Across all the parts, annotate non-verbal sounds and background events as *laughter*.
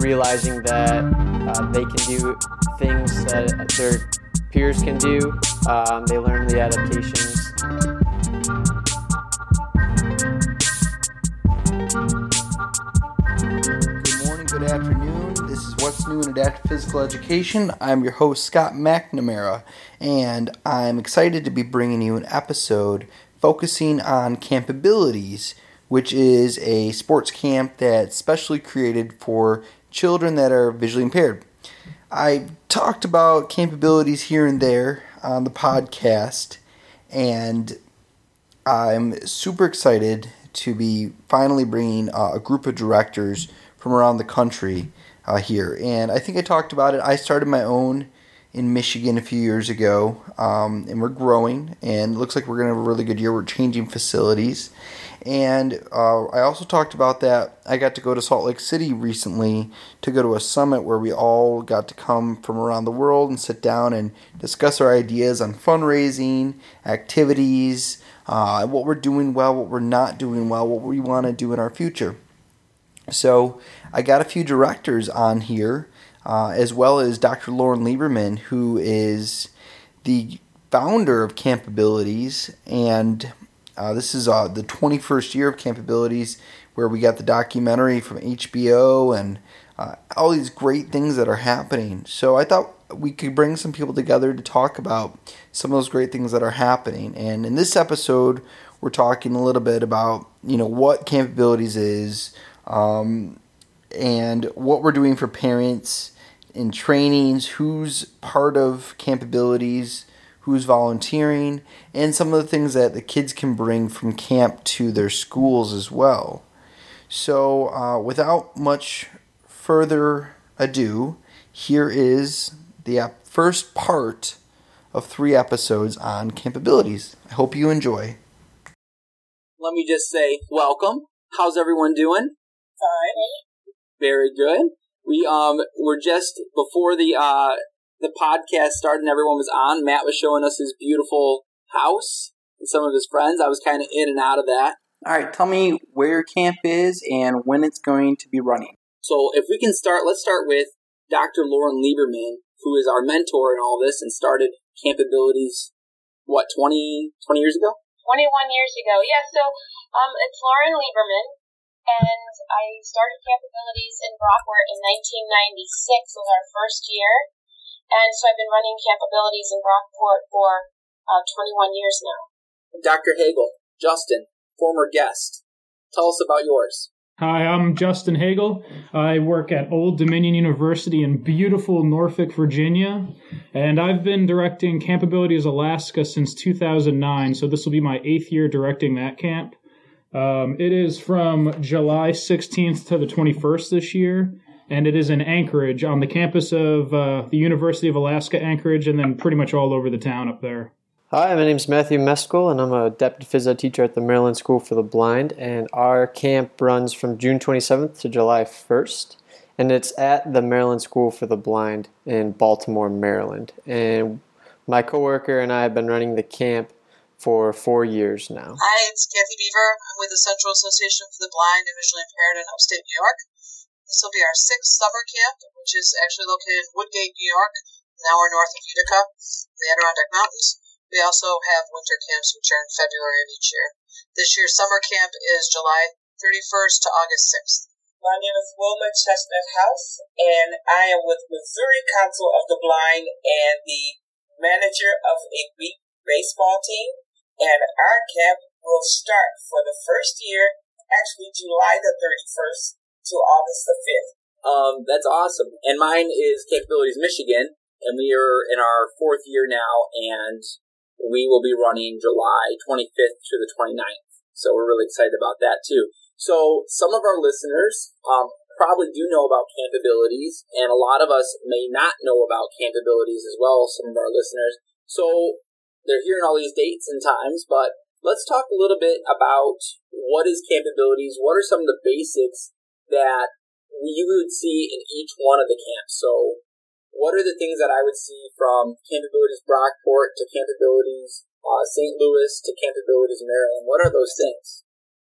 realizing that uh, they can do things that their peers can do. Um, they learn the adaptations. Good morning, good afternoon. This is What's New in Adaptive Physical Education. I'm your host, Scott McNamara, and I'm excited to be bringing you an episode focusing on Campabilities, which is a sports camp that's specially created for children that are visually impaired. I talked about Campabilities here and there on the podcast, and I'm super excited to be finally bringing uh, a group of directors from around the country uh, here. And I think I talked about it. I started my own in Michigan a few years ago, um, and we're growing, and looks like we're going to have a really good year. We're changing facilities. And uh, I also talked about that. I got to go to Salt Lake City recently to go to a summit where we all got to come from around the world and sit down and discuss our ideas on fundraising, activities, uh, what we're doing well, what we're not doing well, what we want to do in our future. So I got a few directors on here, uh, as well as Dr. Lauren Lieberman, who is the founder of Campabilities, and uh, this is uh, the 21st year of Campabilities, where we got the documentary from HBO and uh, all these great things that are happening. So I thought we could bring some people together to talk about some of those great things that are happening. And in this episode, we're talking a little bit about you know what Campabilities is, um, and what we're doing for parents in trainings, who's part of Campabilities, who's volunteering, and some of the things that the kids can bring from camp to their schools as well. So, uh, without much further ado, here is the first part of three episodes on Campabilities. I hope you enjoy. Let me just say welcome. How's everyone doing? Fine. Very good. We um were just before the uh the podcast started and everyone was on. Matt was showing us his beautiful house and some of his friends. I was kind of in and out of that. All right, tell me where camp is and when it's going to be running. So if we can start, let's start with Dr. Lauren Lieberman, who is our mentor in all this and started Campabilities, what, 20, 20 years ago? 21 years ago. Yeah, so um, it's Lauren Lieberman, and I started Campabilities in Brockport in 1996 was our first year. And so I've been running Campabilities in Brockport for uh, 21 years now. Dr. Haegele, Justin, former guest. Tell us about yours. Hi, I'm Justin Haegele. I work at Old Dominion University in beautiful Norfolk, Virginia, and I've been directing Campabilities Alaska since 2009, so this will be my eighth year directing that camp. Um, it is from July 16th to the 21st this year, and it is in Anchorage on the campus of uh, the University of Alaska Anchorage, and then pretty much all over the town up there. Hi, my name is Matthew Meskel, and I'm a deputy phys ed teacher at the Maryland School for the Blind. And our camp runs from June 27th to July 1st, and it's at the Maryland School for the Blind in Baltimore, Maryland. And my coworker and I have been running the camp for four years now. Hi, it's Kathy Beaver. I'm with the Central Association for the Blind and Visually Impaired in upstate New York. This will be our sixth summer camp, which is actually located in Woodgate, New York, an hour north of Utica, the Adirondack Mountains. We also have winter camps, which are in February of each year. This year's summer camp is July 31st to August 6th. My name is Wilma Chestnut House, and I am with Missouri Council of the Blind and the manager of a beep baseball team. And our camp will start for the first year, actually July the 31st to August the 5th. Um, that's awesome. And mine is Campabilities Michigan, and we are in our fourth year now, and we will be running July 25th to the 29th. So we're really excited about that too. So some of our listeners um, probably do know about Campabilities, and a lot of us may not know about Campabilities as well, some of our listeners. So they're hearing all these dates and times, but let's talk a little bit about what is Campabilities, what are some of the basics that you would see in each one of the camps. So, what are the things that I would see from Campabilities Brockport to Campabilities uh, St. Louis to Campabilities Maryland? What are those things?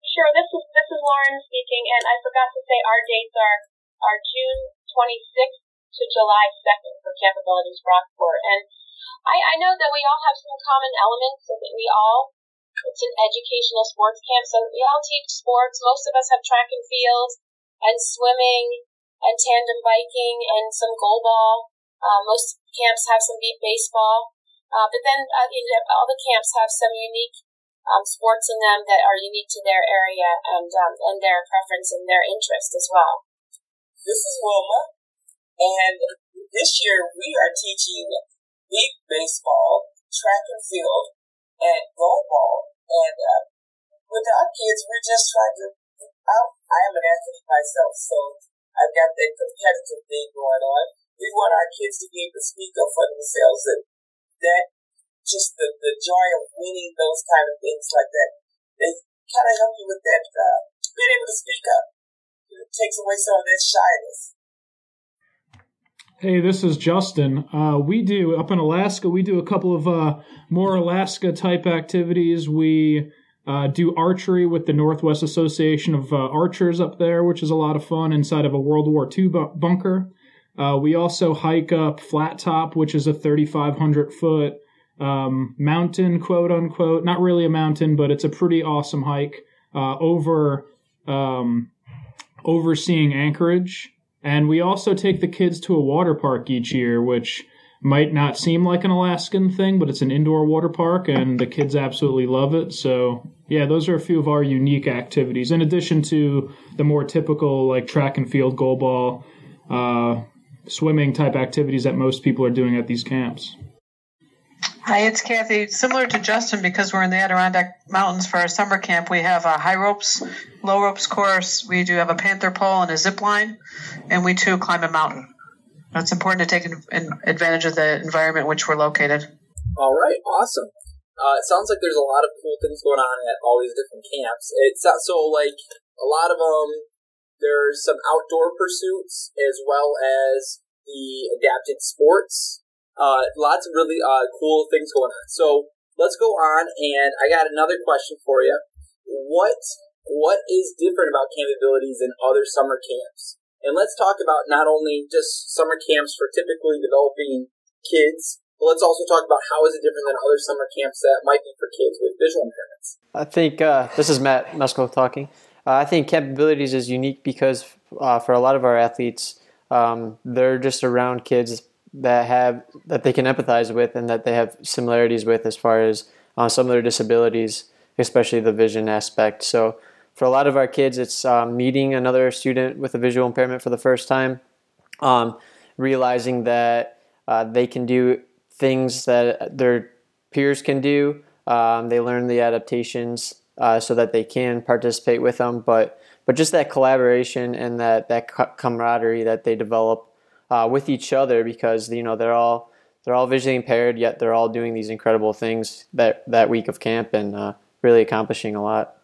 Sure. This is this is Lauren speaking, and I forgot to say our dates are are June 26th to July 2nd for Campabilities Brockport, and I, I know that we all have some common elements, so that we all it's an educational sports camp, so we all teach sports. Most of us have track and field and swimming and tandem biking and some goalball. Uh, most camps have some beep baseball. Uh, but then uh, all the camps have some unique um, sports in them that are unique to their area and um, and their preference and their interest as well. This is Wilma, and this year we are teaching beep baseball, track and field, and goalball. And uh, with our kids, we're just trying to. I, I am an athlete myself, so I've got that competitive thing going on. We want our kids to be able to speak up for themselves and that just the, the joy of winning those kind of things like that, they kind of help you with that, uh, being able to speak up. It takes away some of that shyness. Hey, this is Justin. Uh, we do up in Alaska. We do a couple of uh, more Alaska type activities. We uh, do archery with the Northwest Association of uh, Archers up there, which is a lot of fun inside of a World War II bu- bunker. Uh, we also hike up Flat Top, which is a 3,500 foot um, mountain, quote unquote. Not really a mountain, but it's a pretty awesome hike uh, over um, overseeing Anchorage. And we also take the kids to a water park each year, which might not seem like an Alaskan thing, but it's an indoor water park, and the kids absolutely love it. So, yeah, those are a few of our unique activities, in addition to the more typical like track and field, goal ball, uh, swimming type activities that most people are doing at these camps. Hi, it's Kathy. Similar to Justin, because we're in the Adirondack Mountains for our summer camp, we have a high ropes, low ropes course. We do have a panther pole and a zip line, and we too climb a mountain. It's important to take advantage of the environment in which we're located. All right, awesome. Uh, it sounds like there's a lot of cool things going on at all these different camps. It's so like a lot of them. There's some outdoor pursuits as well as the adapted sports uh, lots of really uh, cool things going on. So let's go on, and I got another question for you. What what is different about Campabilities than other summer camps? And let's talk about not only just summer camps for typically developing kids, but let's also talk about how is it different than other summer camps that might be for kids with visual impairments. I think uh, this is Matt Mesko talking. Uh, I think Campabilities is unique because uh, for a lot of our athletes, um, they're just around kids that have that they can empathize with and that they have similarities with as far as uh, some of their disabilities, especially the vision aspect. So for a lot of our kids, it's um, meeting another student with a visual impairment for the first time, um, realizing that uh, they can do things that their peers can do. Um, they learn the adaptations uh, so that they can participate with them, but but just that collaboration and that that camaraderie that they develop uh, with each other because you know they're all they're all visually impaired yet they're all doing these incredible things that that week of camp and uh, really accomplishing a lot.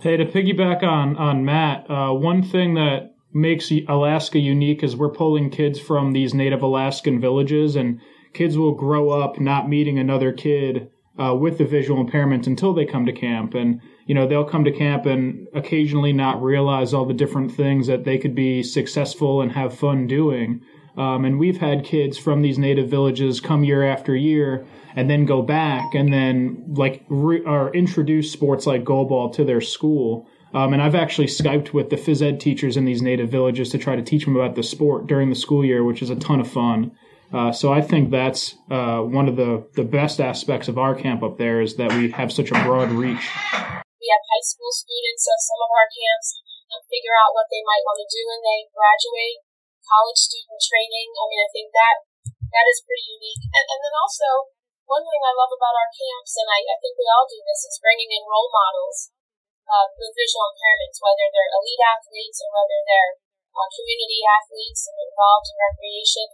Hey, to piggyback on on Matt, uh, one thing that makes Alaska unique is we're pulling kids from these native Alaskan villages, and kids will grow up not meeting another kid uh, with the visual impairment until they come to camp, and you know they'll come to camp and occasionally not realize all the different things that they could be successful and have fun doing. Um, and we've had kids from these native villages come year after year and then go back and then like re- or introduce sports like goalball to their school. Um, and I've actually Skyped with the phys ed teachers in these native villages to try to teach them about the sport during the school year, which is a ton of fun. Uh, so I think that's uh, one of the, the best aspects of our camp up there is that we have such a broad reach. We have high school students at some of our camps and figure out what they might want to do when they graduate college student training. I mean, I think that that is pretty unique. And, and then also, one thing I love about our camps, and I, I think we all do this, is bringing in role models uh, with visual impairments, whether they're elite athletes or whether they're uh, community athletes and involved in recreation.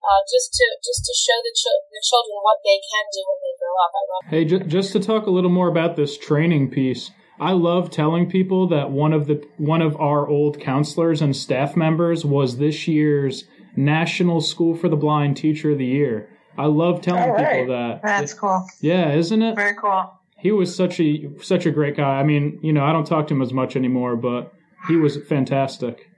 Uh, just to just to show the, the children what they can do when they grow up. I love. Hey, j- just to talk a little more about this training piece. I love telling people that one of the one of our old counselors and staff members was this year's National School for the Blind Teacher of the Year. I love telling right. people that. That's cool. Yeah, isn't it? Very cool. He was such a such a great guy. I mean, you know, I don't talk to him as much anymore, but he was fantastic.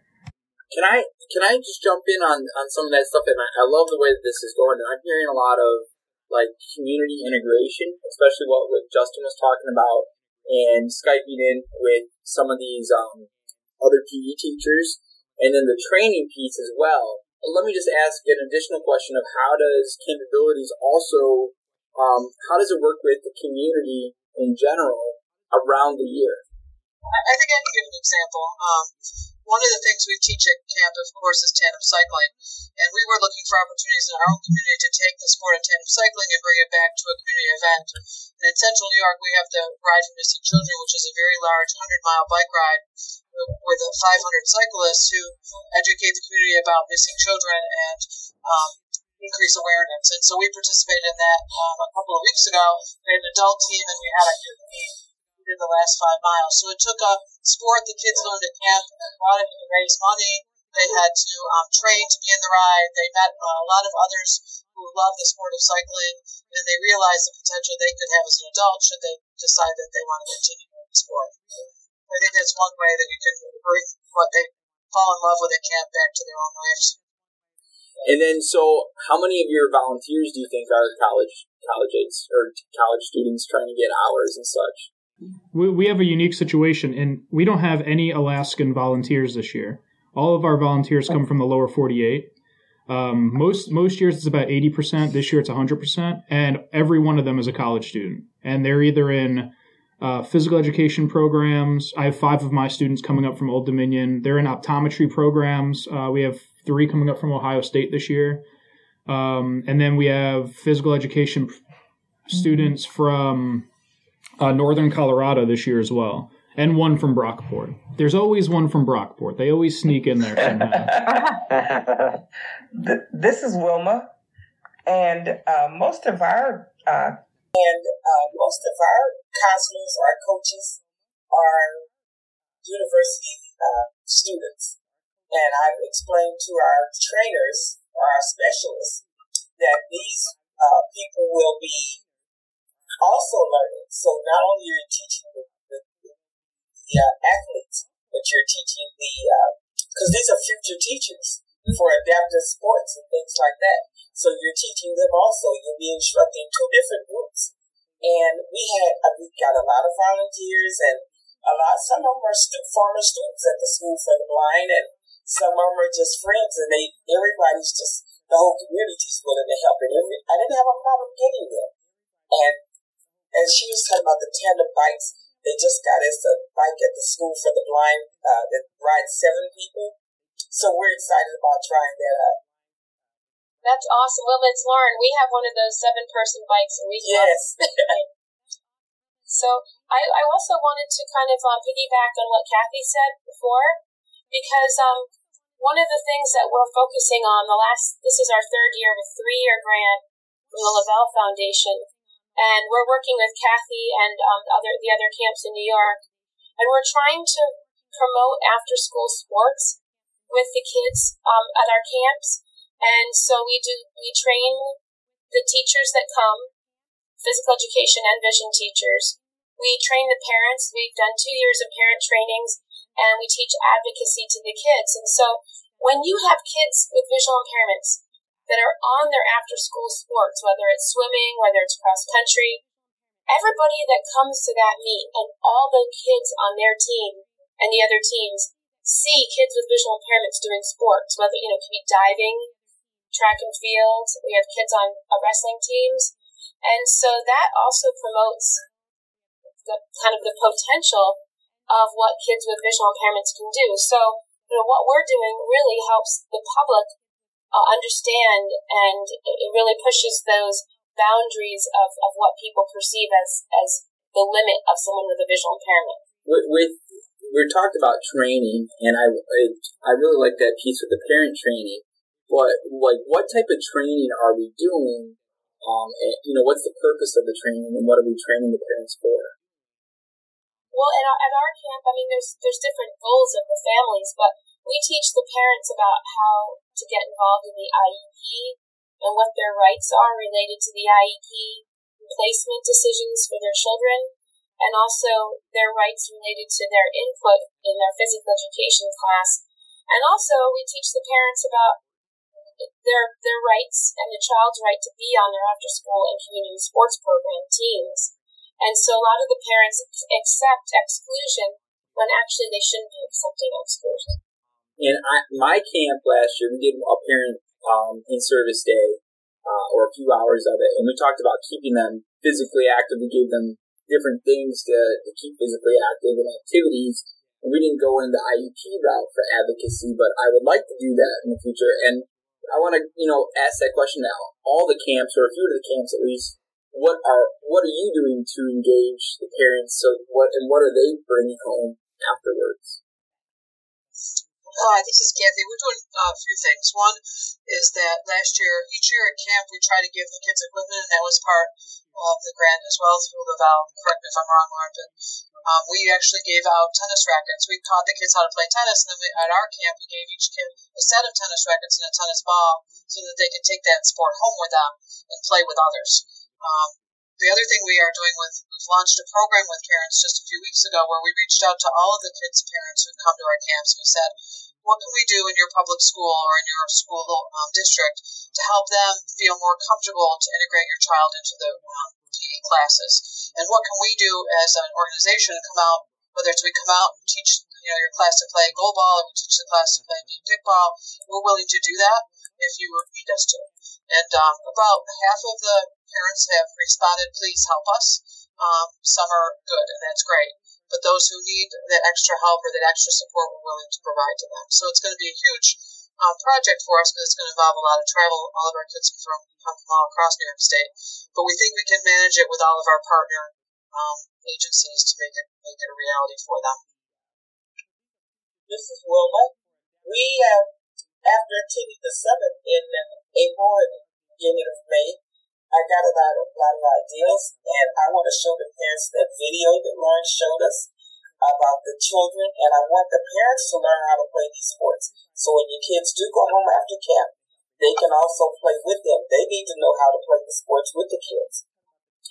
Can I can I just jump in on, on some of that stuff? And I, I love the way that this is going. And I'm hearing a lot of like community integration, especially what, what Justin was talking about, and skyping in with some of these um, other PE teachers, and then the training piece as well. Let me just ask an additional question of how does Campabilities also um, how does it work with the community in general around the year? I think I can give an example. Um, one of the things we teach at camp, of course, is tandem cycling. And we were looking for opportunities in our own community to take the sport of tandem cycling and bring it back to a community event. And in central New York, we have the Ride for Missing Children, which is a very large 100 mile bike ride with 500 cyclists who educate the community about missing children and um, increase awareness. And so we participated in that um, a couple of weeks ago. We had an adult team and we had a youth team did the last five miles. So it took a sport the kids learned at camp and brought it to raise money. They had to um, train to be in the ride. They met uh, a lot of others who love the sport of cycling, and they realized the potential they could have as an adult should they decide that they want to continue the sport. I think that's one way that you can bring what they fall in love with at camp back to their own lives. And then, so how many of your volunteers do you think are college college or college students trying to get hours and such? We, we have a unique situation, and we don't have any Alaskan volunteers this year. All of our volunteers come from the lower 48. Um, most most years it's about 80%. This year it's 100%, and every one of them is a college student, and they're either in uh, physical education programs. I have five of my students coming up from Old Dominion. They're in optometry programs. Uh, we have three coming up from Ohio State this year, um, and then we have physical education students from uh, Northern Colorado this year as well, and one from Brockport. There's always one from Brockport. They always sneak in there somehow. *laughs* *laughs* this is Wilma, and uh, most of our uh, and uh, most of our counselors, our coaches, are university uh, students. And I've explained to our trainers, or our specialists, that these uh, people will be also learning. So not only are you teaching the, the, the uh, athletes, but you're teaching the, because uh, these are future teachers for adaptive sports and things like that. So you're teaching them also. You'll be instructing two different groups. And we had, uh, we got a lot of volunteers and a lot, some of them are stu- former students at the School for the Blind and some of them are just friends and they, everybody's just, the whole community community's willing to help. And every, I didn't have a problem getting them. And and she was talking about the tandem bikes. They just got us a bike at the school for the blind uh, that rides seven people. So we're excited about trying that out. That's awesome. Well, it's Lauren. We have one of those seven person bikes, and we yes. *laughs* so I, I also wanted to kind of um, piggyback on what Kathy said before, because um, one of the things that we're focusing on the last this is our third year of a three year grant from the LaVelle Foundation and we're working with Kathy and um, other the other camps in New York, and we're trying to promote after school sports with the kids um, at our camps. And so we do we train the teachers that come, physical education and vision teachers. We train the parents. We've done two years of parent trainings, and we teach advocacy to the kids. And so when you have kids with visual impairments that are on their after school sports, whether it's swimming, whether it's cross country. Everybody that comes to that meet and all the kids on their team and the other teams see kids with visual impairments doing sports, whether, you know, it could be diving, track and field. We have kids on uh, wrestling teams. And so that also promotes the kind of the potential of what kids with visual impairments can do. So, you know, what we're doing really helps the public uh, understand, and it really pushes those boundaries of, of what people perceive as, as the limit of someone with a visual impairment. With, with we talked about training, and I, I really like that piece with the parent training. But like, what type of training are we doing? Um, and, you know, what's the purpose of the training, and what are we training the parents for? Well, at our, at our camp, I mean, there's there's different goals of the families, but we teach the parents about how to get involved in the IEP and what their rights are related to the IEP. placement decisions for their children, and also their rights related to their input in their physical education class. And also, we teach the parents about their their rights and the child's right to be on their after school and community sports program teams. And so a lot of the parents accept exclusion when actually they shouldn't be accepting exclusion. In I, my camp last year, we did a parent um, in service day, uh, or a few hours of it, and we talked about keeping them physically active. We gave them different things to, to keep physically active and activities. And we didn't go in the IEP route for advocacy, but I would like to do that in the future. And I want to, you know, ask that question now. All the camps, or a few of the camps at least, what are what are you doing to engage the parents? So what and what are they bringing home afterwards? Hi, this is Kathy. We're doing uh, a few things. One is that last year, each year at camp, we try to give the kids equipment, and that was part of the grant as well through the VAL. Correct me if I'm wrong, Lauren, but um, we actually gave out tennis rackets. We taught the kids how to play tennis, and then we, at our camp, we gave each kid a set of tennis rackets and a tennis ball so that they could take that sport home with them and play with others. Um, the other thing we are doing with, we've launched a program with parents just a few weeks ago where we reached out to all of the kids' parents who come to our camps. And we said, what can we do in your public school or in your school um, district to help them feel more comfortable to integrate your child into the um, classes? And what can we do as an organization to come out, whether it's we come out and teach you know your class to play goalball or we teach the class to play kickball, we're willing to do that if you need us to. And um, about half of the parents have responded, please help us. Um, some are good, and that's great but those who need that extra help or that extra support, we're willing to provide to them. So it's going to be a huge um, project for us because it's going to involve a lot of travel. All of our kids from, from all across New York State, but we think we can manage it with all of our partner um, agencies to make it make it a reality for them. This is Wilma. We have, after attending the summit in April and beginning of May, I got a lot of, lot of ideas, and I want to show the parents that video that Lauren showed us about the children, and I want the parents to learn how to play these sports. So when your kids do go home after camp, they can also play with them. They need to know how to play the sports with the kids.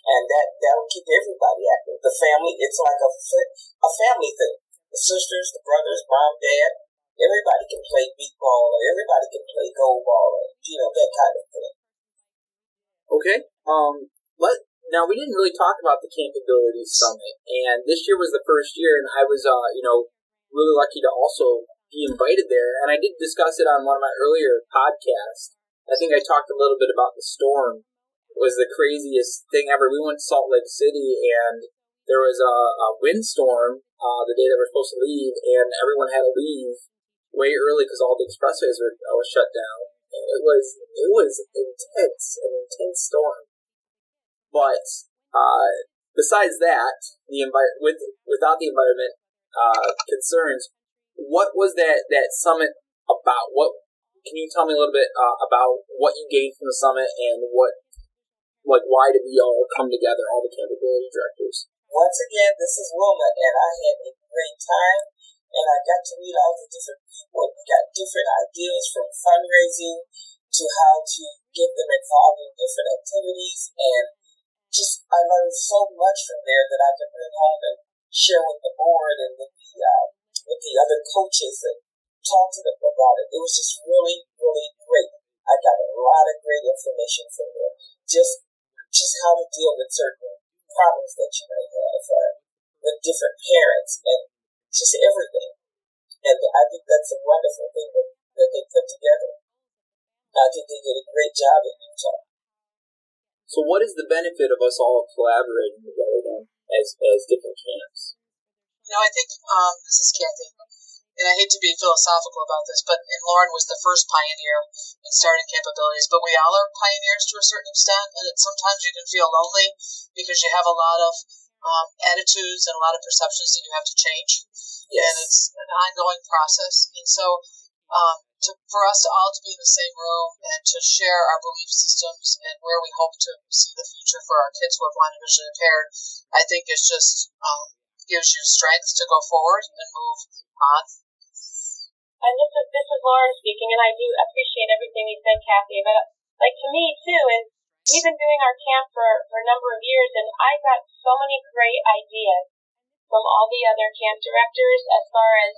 And that, that will keep everybody active. The family, it's like a, a family thing. The sisters, the brothers, mom, dad, everybody can play beep ball, or everybody can play goalball, or, you know, that kind of thing. Okay. Um, let now we didn't really talk about the Campability Summit, and this year was the first year, and I was, uh, you know, really lucky to also be invited there. And I did discuss it on one of my earlier podcasts. I think I talked a little bit about the storm. It was the craziest thing ever. We went to Salt Lake City, and there was a, a windstorm uh, the day that we are supposed to leave, and everyone had to leave way early because all the expressways were uh, shut down it was it was intense, an intense storm. But uh, besides that, the envi- with without the environment uh, concerns, what was that that summit about? What can you tell me a little bit uh, about what you gained from the summit and what like why did we all come together, all the capability directors? Once again, this is Wilma, and I had a great time and I got to meet all the different people. We got different ideas from fundraising to how to get them involved in different activities, and just I learned so much from there that I could bring home and share with the board and with the uh, with the other coaches and talk to them about it. It was just really, really great. I got a lot of great information from there. Just just how to deal with certain problems that you may have uh, with different parents and just everything. And I think that's a wonderful thing that, that they put together. I think they did a great job in Utah. So, what is the benefit of us all collaborating together then, as as different camps? You know, I think um, this is Kathy, and I hate to be philosophical about this, but and Lauren was the first pioneer in starting Campabilities. But we all are pioneers to a certain extent, and it, sometimes you can feel lonely because you have a lot of um, attitudes and a lot of perceptions that you have to change. Yes. And it's an ongoing process. And so, um, to, for us to all to be in the same room and to share our belief systems and where we hope to see the future for our kids who are blind and visually impaired, I think it's just um, gives you strength to go forward and move on. And this is this is Lauren speaking, and I do appreciate everything you said, Kathy. But like to me too is we've been doing our camp for, for a number of years, and I got so many great ideas from all the other camp directors as far as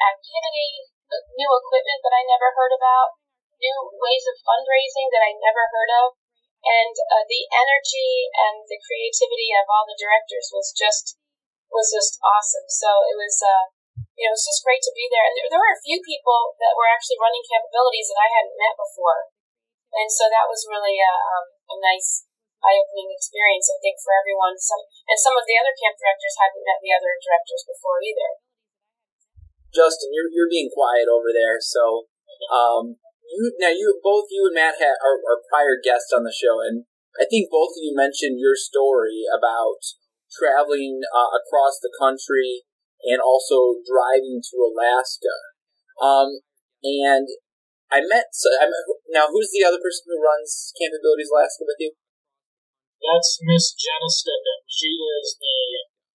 activities, new equipment that I never heard about, new ways of fundraising that I never heard of, and uh, the energy and the creativity of all the directors was just was just awesome. So it was, uh, you know, it was just great to be there. And there, there were a few people that were actually running Campabilities that I hadn't met before, and so that was really uh, um, a nice eye-opening experience, I think, for everyone. Some and some of the other camp directors haven't met the other directors before either. Justin, you're you're being quiet over there, so um, you now you both you and Matt had, are, are prior guests on the show, and I think both of you mentioned your story about traveling uh, across the country and also driving to Alaska. Um, and I met, so I met, now who's the other person who runs Campabilities Alaska with you? That's Miss Jenna Stippen. She is the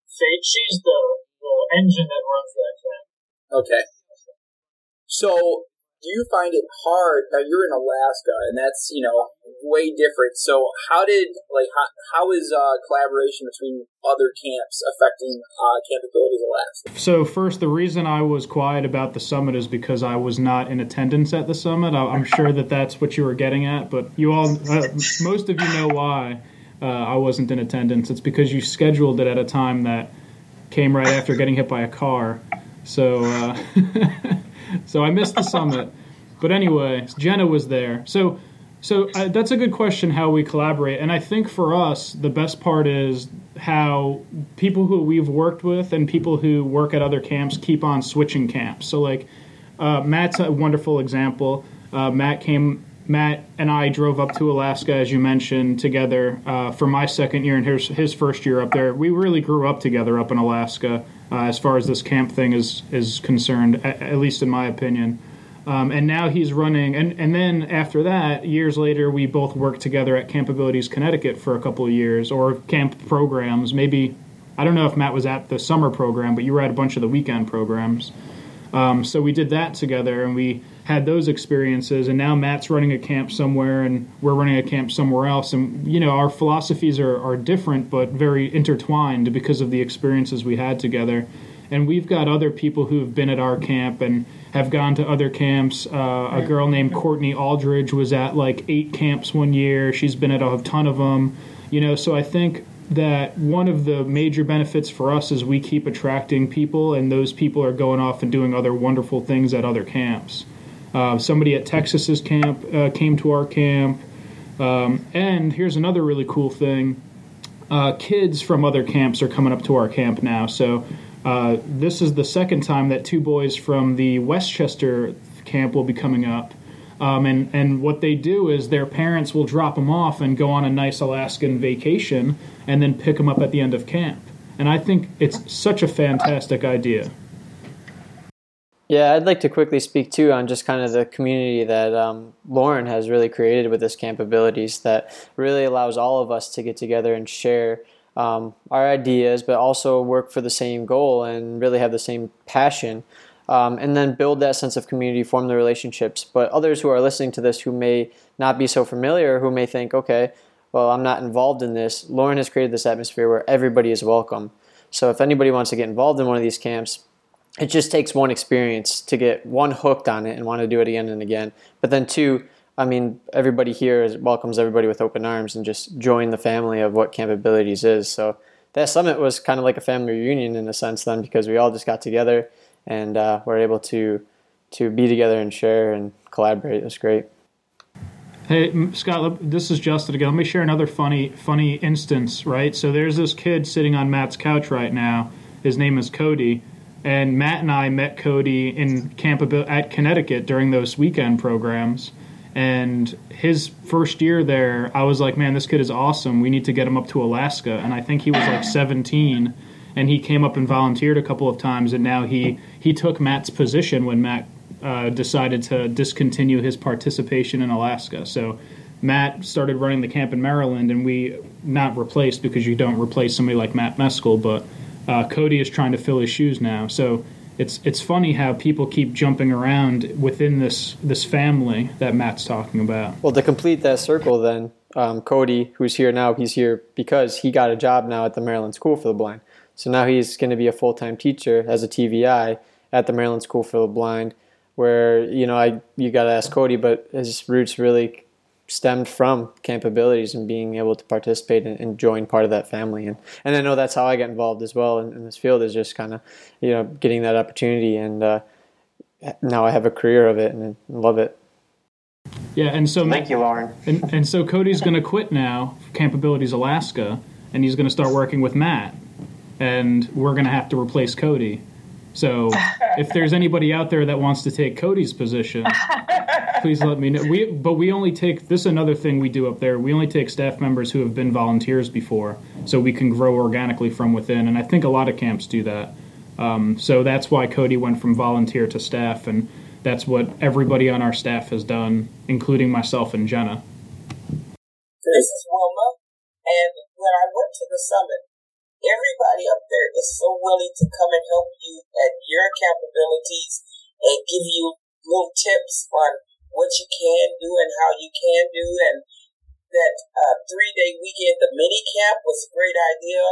fate. She's the, the engine that runs that thing. Okay. So do you find it hard now you're in alaska and that's you know way different. So how did like how, how is uh, collaboration between other camps affecting uh, Campabilities alaska? So first the reason i was quiet about the summit is because i was not in attendance at the summit. I'm sure that that's what you were getting at but you all uh, most of you know why uh, i wasn't in attendance. It's because you scheduled it at a time that came right after getting hit by a car. So uh, *laughs* so I missed the summit. But anyway, Jenna was there. So so uh, that's a good question how we collaborate. And I think for us, the best part is how people who we've worked with and people who work at other camps keep on switching camps. So like uh, Matt's a wonderful example. Uh, Matt came. Matt and I drove up to Alaska, as you mentioned, together uh, for my second year and his, his first year up there. We really grew up together up in Alaska uh, as far as this camp thing is is concerned, at, at least in my opinion. Um, and now he's running, and, and then after that, years later, we both worked together at Camp Abilities Connecticut for a couple of years, or camp programs. Maybe, I don't know if Matt was at the summer program, but you were at a bunch of the weekend programs. Um, so we did that together, and we had those experiences. And now Matt's running a camp somewhere, and we're running a camp somewhere else. And you know, our philosophies are, are different, but very intertwined because of the experiences we had together. And we've got other people who have been at our camp and have gone to other camps. Uh, a girl named Courtney Aldridge was at like eight camps one year. She's been at a ton of them. You know, so I think that one of the major benefits for us is we keep attracting people, and those people are going off and doing other wonderful things at other camps. Uh, somebody at Texas's camp uh, came to our camp. Um, and here's another really cool thing uh, kids from other camps are coming up to our camp now. So uh, this is the second time that two boys from the Westchester camp will be coming up. Um, and, and what they do is their parents will drop them off and go on a nice Alaskan vacation and then pick them up at the end of camp. And I think it's such a fantastic idea. Yeah, I'd like to quickly speak too on just kind of the community that um, Lauren has really created with this Campabilities that really allows all of us to get together and share um, our ideas, but also work for the same goal and really have the same passion. Um, and then build that sense of community, form the relationships. But others who are listening to this who may not be so familiar, who may think, okay, well, I'm not involved in this, Lauren has created this atmosphere where everybody is welcome. So if anybody wants to get involved in one of these camps, it just takes one experience to get one hooked on it and want to do it again and again. But then two, I mean, everybody here welcomes everybody with open arms and just join the family of what Camp Abilities is. So that summit was kind of like a family reunion in a sense then because we all just got together and uh, were able to to be together and share and collaborate. It was great. Hey Scott, this is Justin again. Let me share another funny funny instance. Right, so there's this kid sitting on Matt's couch right now. His name is Cody, and Matt and I met Cody in camp at Connecticut during those weekend programs and his first year there, I was like, man, this kid is awesome. We need to get him up to Alaska. And I think he was like 17, and he came up and volunteered a couple of times. And now he he took Matt's position when Matt uh, decided to discontinue his participation in Alaska. So Matt started running the camp in Maryland, and we not replaced because you don't replace somebody like Matt Meskel, but uh, Cody is trying to fill his shoes now. So it's it's funny how people keep jumping around within this this family that Matt's talking about. Well, to complete that circle, then um, Cody, who's here now, he's here because he got a job now at the Maryland School for the Blind. So now he's going to be a full time teacher as a TVI at the Maryland School for the Blind. Where you know I you got to ask Cody, but his roots really stemmed from camp abilities and being able to participate and, and, join part of that family and and I know that's how I get involved as well in, in this field is just kind of you know getting that opportunity and uh, now I have a career of it and I love it. Yeah, and so thank you, Lauren. And, and so Cody's going to quit now, Camp Abilities Alaska, and he's going to start working with Matt, and we're going to have to replace Cody. So *laughs* if there's anybody out there that wants to take Cody's position, *laughs* please let me know. We but we only take this is another thing we do up there. We only take staff members who have been volunteers before, so we can grow organically from within. And I think a lot of camps do that. Um, so that's why Cody went from volunteer to staff, and that's what everybody on our staff has done, including myself and Jenna. This is Wilma, and when I went to the summit, everybody up there is so willing to come and help you at your Campabilities and give you little tips on what you can do and how you can do. And that uh, three day weekend, the mini camp was a great idea.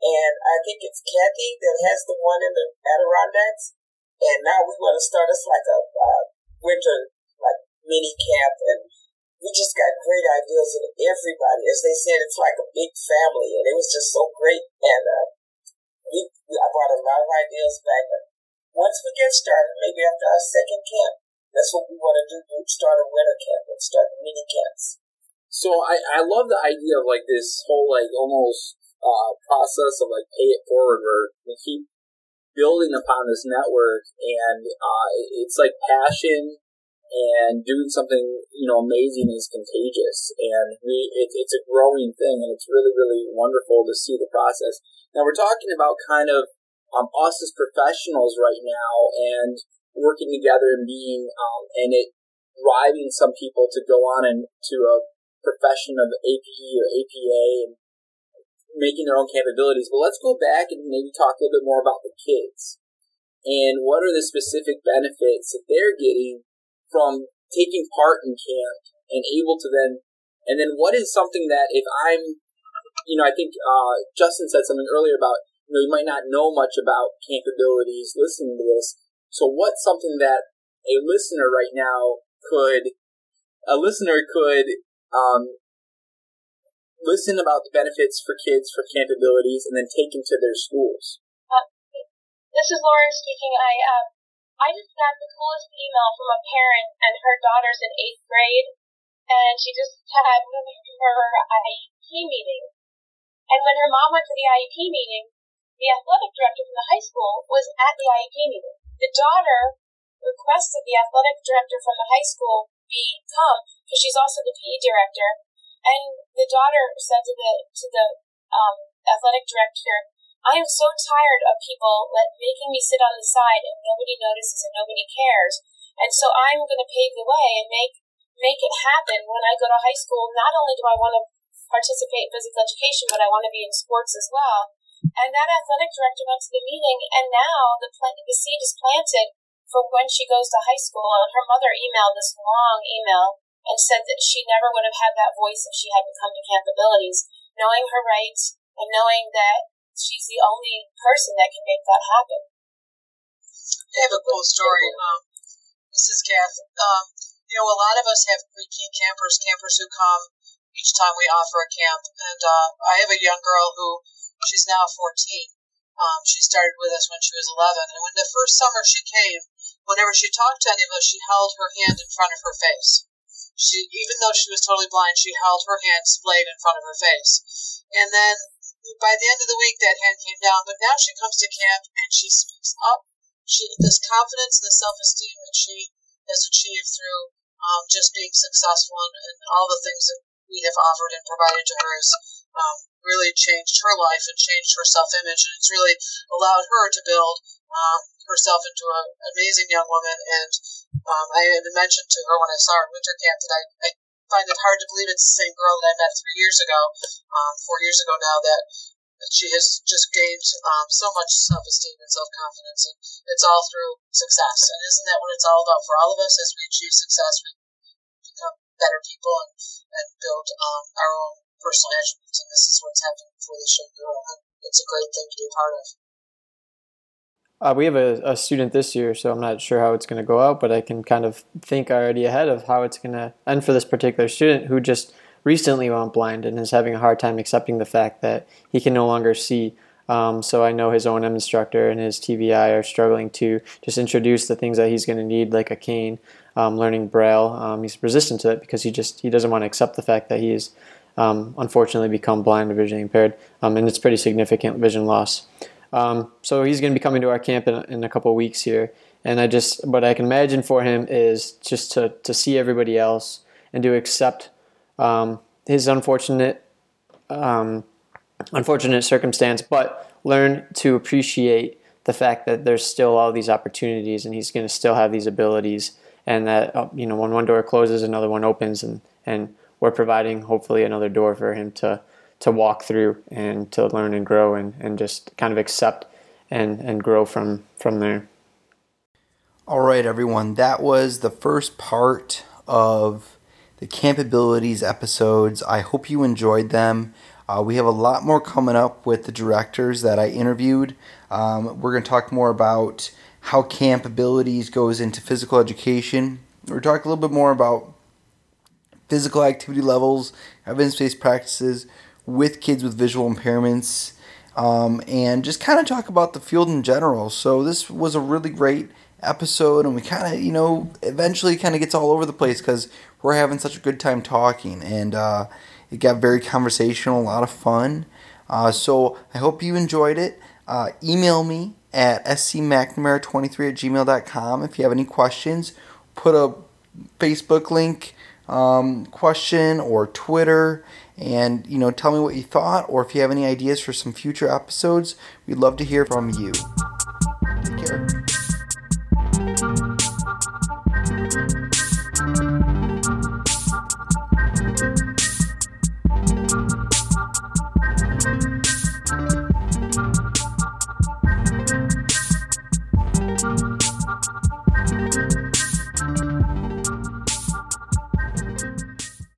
And I think it's Kathy that has the one in the Adirondacks. And now we want to start us like a uh, winter like mini camp and we just got great ideas and everybody, as they said, it's like a big family, and it was just so great. And uh, we, we, I brought a lot of ideas back. Once we get started, maybe after our second camp, that's what we want to do: do start a winter camp and start mini camps. So I, I love the idea of like this whole like almost uh, process of like pay it forward, where we keep building upon this network, and uh, it's like passion and doing something you know amazing is contagious. And we it, it's a growing thing and it's really really wonderful to see the process. Now we're talking about kind of um, us as professionals right now and working together and being um, and it driving some people to go on and to a profession of APE or APA and making their own capabilities. But let's go back and maybe talk a little bit more about the kids and what are the specific benefits that they're getting from taking part in camp and able to then, and then what is something that if I'm, you know, I think uh, Justin said something earlier about, you know, you might not know much about camp abilities listening to this. So what's something that a listener right now could, a listener could um, listen about the benefits for kids for camp abilities and then take them to their schools? Uh, this is Lauren speaking. I uh, I just got the coolest email from a parent, and her daughter's in eighth grade, and she just had her IEP meeting. And when her mom went to the IEP meeting, the athletic director from the high school was at the IEP meeting. The daughter requested the athletic director from the high school be come because she's also the PE director. And the daughter said to the to the um, athletic director, I am so tired of people let, making me sit on the side and nobody notices and nobody cares. And so I'm going to pave the way and make make it happen when I go to high school. Not only do I want to participate in physical education, but I want to be in sports as well. And that athletic director went to the meeting, and now the plant, the seed is planted for when she goes to high school. And her mother emailed this long email and said that she never would have had that voice if she hadn't come to Camp Abilities, knowing her rights and knowing that she's the only person that can make that happen. I have a cool story. Um, Kath. Um, you know, a lot of us have pre-K campers, campers who come each time we offer a camp. And uh, I have a young girl who, she's now 14. Um, she started with us when she was 11. And when the first summer she came, whenever she talked to any of us, she held her hand in front of her face. She, even though she was totally blind, she held her hand splayed in front of her face. And then by the end of the week, that hand came down. But now she comes to camp and she speaks up. She this confidence and the self esteem that she has achieved through um, just being successful and, and, all the things that we have offered and provided to her has um, really changed her life and changed her self image. And it's really allowed her to build um, herself into an amazing young woman. And um, I had mentioned to her when I saw her at winter camp that I, I find it hard to believe it's the same girl that I met three years ago, um, four years ago now, that she has just gained um, so much self esteem and self confidence, and it's all through success. And isn't that what it's all about for all of us? As we achieve success, we become better people and, and build um, our own personal attributes. And this is what's happening for the show girl. And it's a great thing to be part of. Uh, we have a, a student this year, so I'm not sure how it's going to go out, but I can kind of think already ahead of how it's going to end for this particular student who just recently went blind and is having a hard time accepting the fact that he can no longer see. Um, so I know his O&M instructor and his TVI are struggling to just introduce the things that he's going to need, like a cane, um, learning Braille. Um, he's resistant to it because he just he doesn't want to accept the fact that he has um, unfortunately become blind or visually impaired, um, and it's pretty significant vision loss. Um, so he's going to be coming to our camp in, in a couple weeks here. And I just, what I can imagine for him is just to, to see everybody else and to accept um, his unfortunate, um, unfortunate circumstance, but learn to appreciate the fact that there's still all these opportunities and he's going to still have these abilities and that, uh, you know, when one door closes, another one opens and, and we're providing hopefully another door for him to, to walk through and to learn and grow and, and just kind of accept and, and grow from, from there. All right, everyone. That was the first part of the Campabilities episodes. I hope you enjoyed them. Uh, we have a lot more coming up with the directors that I interviewed. Um, we're going to talk more about how Campabilities goes into physical education. We're talking a little bit more about physical activity levels, evidence based practices with kids with visual impairments, um, and just kind of talk about the field in general. So, this was a really great episode, and we kind of, you know, eventually kind of gets all over the place because we're having such a good time talking, and uh, it got very conversational, a lot of fun. Uh, so, I hope you enjoyed it. Uh, email me at scmcnamara23 at gmail.com if you have any questions. Put a Facebook link um, question or Twitter and you know tell me what you thought or if you have any ideas for some future episodes we'd love to hear from you. Take care